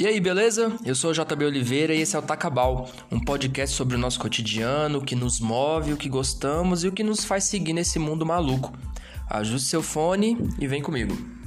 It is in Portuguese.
E aí, beleza? Eu sou o JB Oliveira e esse é o Tacabal, um podcast sobre o nosso cotidiano, o que nos move, o que gostamos e o que nos faz seguir nesse mundo maluco. Ajuste seu fone e vem comigo.